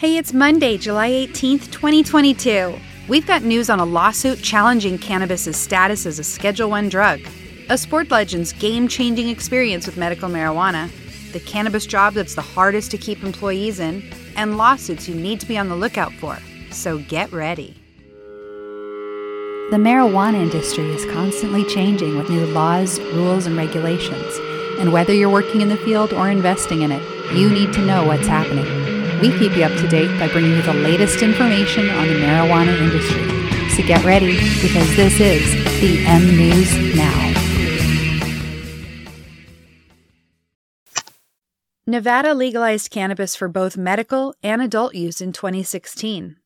Hey, it's Monday, July 18th, 2022. We've got news on a lawsuit challenging cannabis's status as a Schedule 1 drug, a sport legend's game-changing experience with medical marijuana, the cannabis job that's the hardest to keep employees in, and lawsuits you need to be on the lookout for. So get ready. The marijuana industry is constantly changing with new laws, rules, and regulations. And whether you're working in the field or investing in it, you need to know what's happening. We keep you up to date by bringing you the latest information on the marijuana industry. So get ready because this is the M News Now. Nevada legalized cannabis for both medical and adult use in 2016.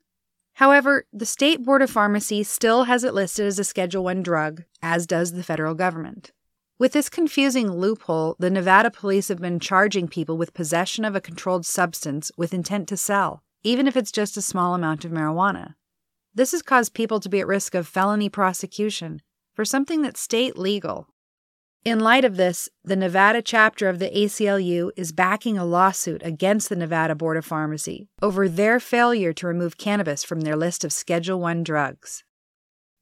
However, the State Board of Pharmacy still has it listed as a Schedule 1 drug, as does the federal government. With this confusing loophole, the Nevada police have been charging people with possession of a controlled substance with intent to sell, even if it's just a small amount of marijuana. This has caused people to be at risk of felony prosecution for something that's state legal. In light of this, the Nevada chapter of the ACLU is backing a lawsuit against the Nevada Board of Pharmacy over their failure to remove cannabis from their list of Schedule 1 drugs.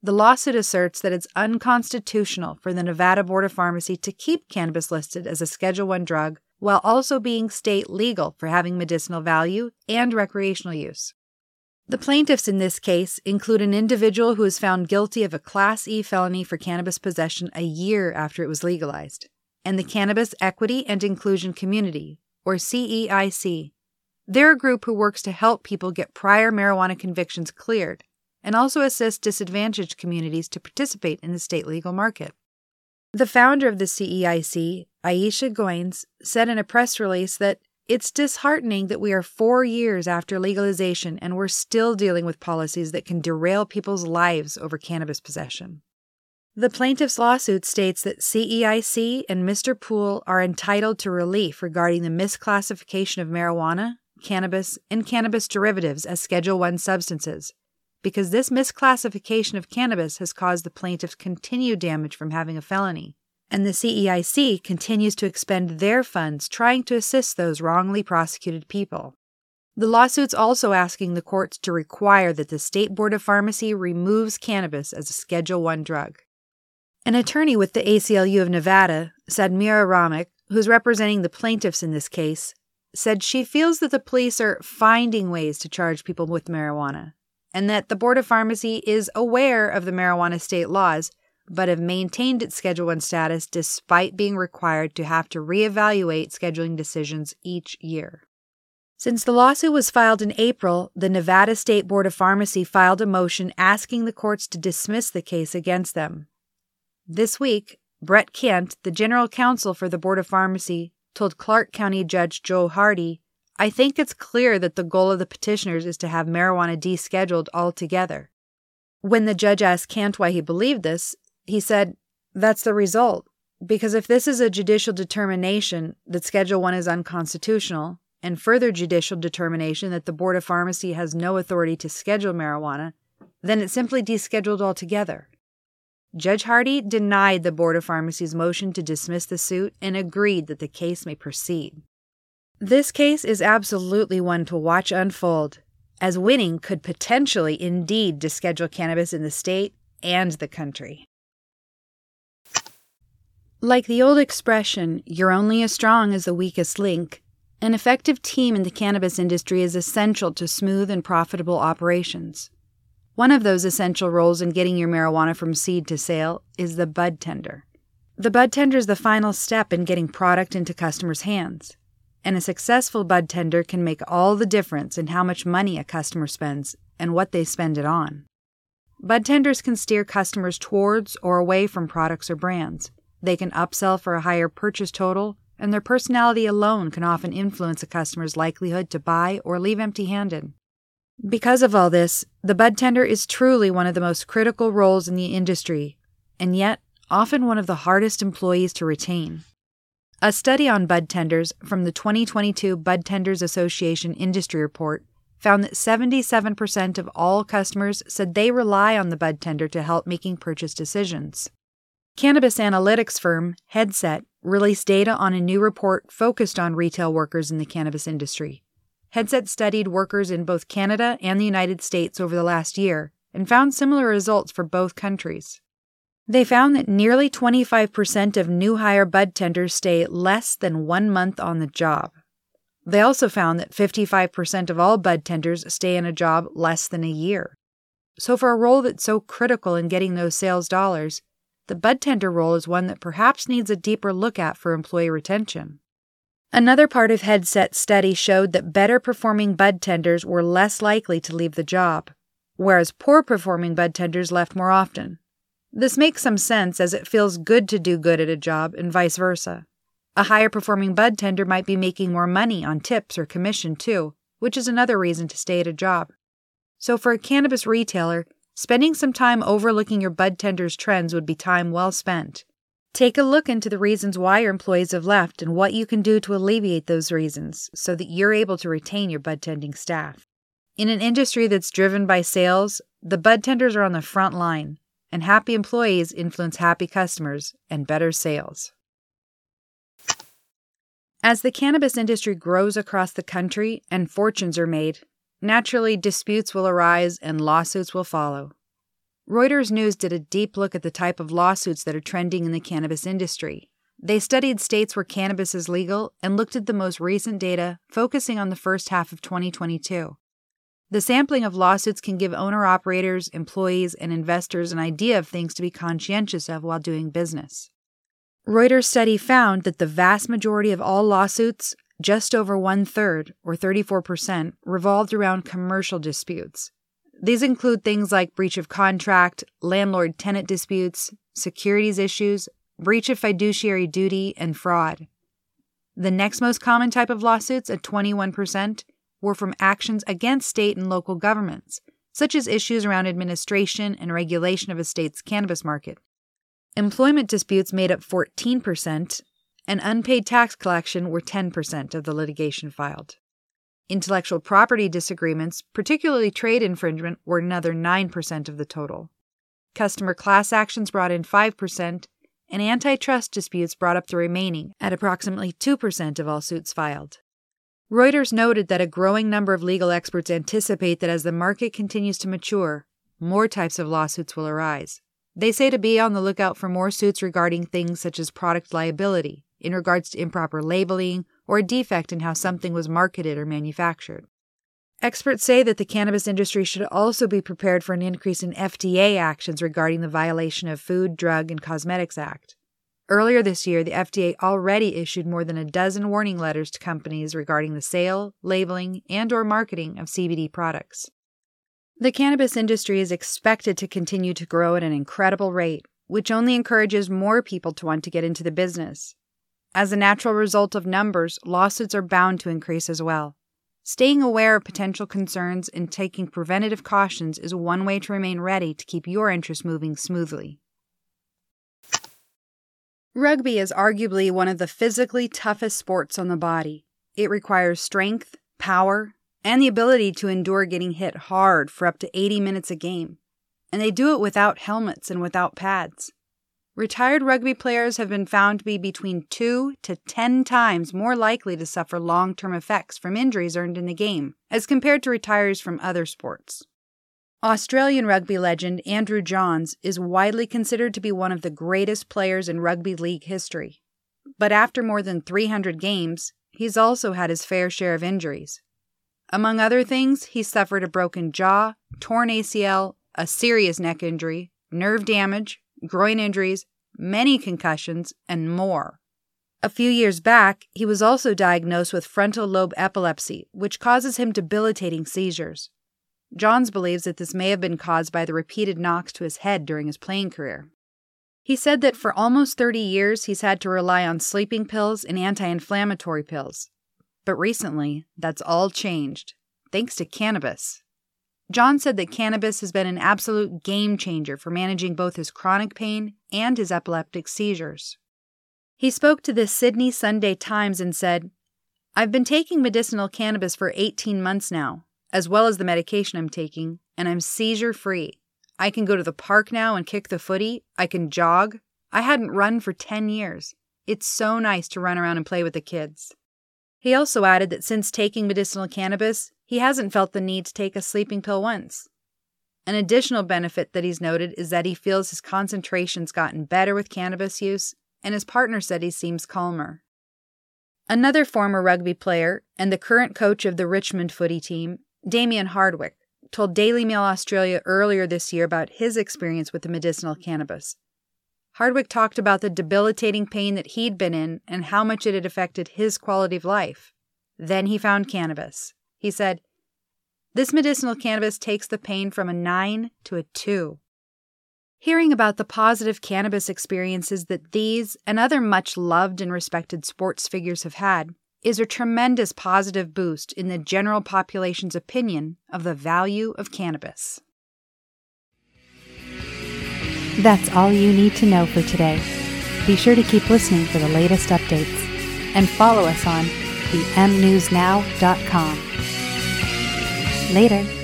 The lawsuit asserts that it's unconstitutional for the Nevada Board of Pharmacy to keep cannabis listed as a Schedule 1 drug while also being state legal for having medicinal value and recreational use. The plaintiffs in this case include an individual who was found guilty of a Class E felony for cannabis possession a year after it was legalized, and the Cannabis Equity and Inclusion Community, or CEIC. They're a group who works to help people get prior marijuana convictions cleared and also assist disadvantaged communities to participate in the state legal market. The founder of the CEIC, Aisha Goines, said in a press release that it's disheartening that we are four years after legalization and we're still dealing with policies that can derail people's lives over cannabis possession. The plaintiff's lawsuit states that CEIC and Mr. Poole are entitled to relief regarding the misclassification of marijuana, cannabis, and cannabis derivatives as Schedule 1 substances, because this misclassification of cannabis has caused the plaintiffs continued damage from having a felony. And the CEIC continues to expend their funds trying to assist those wrongly prosecuted people. The lawsuit's also asking the courts to require that the State Board of Pharmacy removes cannabis as a Schedule 1 drug. An attorney with the ACLU of Nevada, Sadmira Ramic, who's representing the plaintiffs in this case, said she feels that the police are finding ways to charge people with marijuana and that the Board of Pharmacy is aware of the marijuana state laws, but have maintained its Schedule 1 status despite being required to have to reevaluate scheduling decisions each year. Since the lawsuit was filed in April, the Nevada State Board of Pharmacy filed a motion asking the courts to dismiss the case against them. This week, Brett Kandt, the general counsel for the Board of Pharmacy, told Clark County Judge Joe Hardy I think it's clear that the goal of the petitioners is to have marijuana descheduled altogether. When the judge asked Kandt why he believed this, he said, That's the result. Because if this is a judicial determination that Schedule 1 is unconstitutional, and further judicial determination that the Board of Pharmacy has no authority to schedule marijuana, then it's simply descheduled altogether. Judge Hardy denied the Board of Pharmacy's motion to dismiss the suit and agreed that the case may proceed. This case is absolutely one to watch unfold, as winning could potentially indeed deschedule cannabis in the state and the country. Like the old expression, you're only as strong as the weakest link, an effective team in the cannabis industry is essential to smooth and profitable operations. One of those essential roles in getting your marijuana from seed to sale is the bud tender. The bud tender is the final step in getting product into customers' hands and a successful bud tender can make all the difference in how much money a customer spends and what they spend it on. Bud tenders can steer customers towards or away from products or brands. They can upsell for a higher purchase total, and their personality alone can often influence a customer's likelihood to buy or leave empty handed. Because of all this, the bud tender is truly one of the most critical roles in the industry, and yet often one of the hardest employees to retain. A study on bud tenders from the 2022 Bud Tenders Association Industry Report found that 77% of all customers said they rely on the bud tender to help making purchase decisions. Cannabis analytics firm Headset released data on a new report focused on retail workers in the cannabis industry. Headset studied workers in both Canada and the United States over the last year and found similar results for both countries. They found that nearly 25% of new hire bud tenders stay less than one month on the job. They also found that 55% of all bud tenders stay in a job less than a year. So, for a role that's so critical in getting those sales dollars, the bud tender role is one that perhaps needs a deeper look at for employee retention. Another part of Headset's study showed that better performing bud tenders were less likely to leave the job, whereas poor performing bud tenders left more often. This makes some sense as it feels good to do good at a job and vice versa. A higher performing bud tender might be making more money on tips or commission too, which is another reason to stay at a job. So for a cannabis retailer, spending some time overlooking your bud tender's trends would be time well spent. Take a look into the reasons why your employees have left and what you can do to alleviate those reasons so that you're able to retain your bud tending staff. In an industry that's driven by sales, the bud tenders are on the front line and happy employees influence happy customers and better sales. As the cannabis industry grows across the country and fortunes are made, naturally disputes will arise and lawsuits will follow. Reuters News did a deep look at the type of lawsuits that are trending in the cannabis industry. They studied states where cannabis is legal and looked at the most recent data, focusing on the first half of 2022. The sampling of lawsuits can give owner operators, employees, and investors an idea of things to be conscientious of while doing business. Reuters' study found that the vast majority of all lawsuits, just over one third, or 34%, revolved around commercial disputes. These include things like breach of contract, landlord tenant disputes, securities issues, breach of fiduciary duty, and fraud. The next most common type of lawsuits, at 21%, were from actions against state and local governments, such as issues around administration and regulation of a state's cannabis market. Employment disputes made up 14%, and unpaid tax collection were 10% of the litigation filed. Intellectual property disagreements, particularly trade infringement, were another 9% of the total. Customer class actions brought in 5%, and antitrust disputes brought up the remaining at approximately 2% of all suits filed. Reuters noted that a growing number of legal experts anticipate that as the market continues to mature, more types of lawsuits will arise. They say to be on the lookout for more suits regarding things such as product liability, in regards to improper labeling or a defect in how something was marketed or manufactured. Experts say that the cannabis industry should also be prepared for an increase in FDA actions regarding the violation of Food, Drug, and Cosmetics Act. Earlier this year, the FDA already issued more than a dozen warning letters to companies regarding the sale, labeling, and or marketing of CBD products. The cannabis industry is expected to continue to grow at an incredible rate, which only encourages more people to want to get into the business. As a natural result of numbers, lawsuits are bound to increase as well. Staying aware of potential concerns and taking preventative cautions is one way to remain ready to keep your interest moving smoothly. Rugby is arguably one of the physically toughest sports on the body. It requires strength, power, and the ability to endure getting hit hard for up to 80 minutes a game. And they do it without helmets and without pads. Retired rugby players have been found to be between 2 to 10 times more likely to suffer long term effects from injuries earned in the game as compared to retirees from other sports. Australian rugby legend Andrew Johns is widely considered to be one of the greatest players in rugby league history. But after more than 300 games, he's also had his fair share of injuries. Among other things, he suffered a broken jaw, torn ACL, a serious neck injury, nerve damage, groin injuries, many concussions, and more. A few years back, he was also diagnosed with frontal lobe epilepsy, which causes him debilitating seizures. Johns believes that this may have been caused by the repeated knocks to his head during his playing career. He said that for almost 30 years he's had to rely on sleeping pills and anti inflammatory pills. But recently, that's all changed, thanks to cannabis. John said that cannabis has been an absolute game changer for managing both his chronic pain and his epileptic seizures. He spoke to the Sydney Sunday Times and said, I've been taking medicinal cannabis for 18 months now, as well as the medication I'm taking, and I'm seizure free. I can go to the park now and kick the footy. I can jog. I hadn't run for 10 years. It's so nice to run around and play with the kids. He also added that since taking medicinal cannabis, he hasn't felt the need to take a sleeping pill once. An additional benefit that he's noted is that he feels his concentration's gotten better with cannabis use, and his partner said he seems calmer. Another former rugby player and the current coach of the Richmond footy team, Damien Hardwick, told Daily Mail Australia earlier this year about his experience with the medicinal cannabis. Hardwick talked about the debilitating pain that he'd been in and how much it had affected his quality of life. Then he found cannabis. He said, This medicinal cannabis takes the pain from a 9 to a 2. Hearing about the positive cannabis experiences that these and other much loved and respected sports figures have had is a tremendous positive boost in the general population's opinion of the value of cannabis. That's all you need to know for today. Be sure to keep listening for the latest updates and follow us on the mnewsnow.com. Later.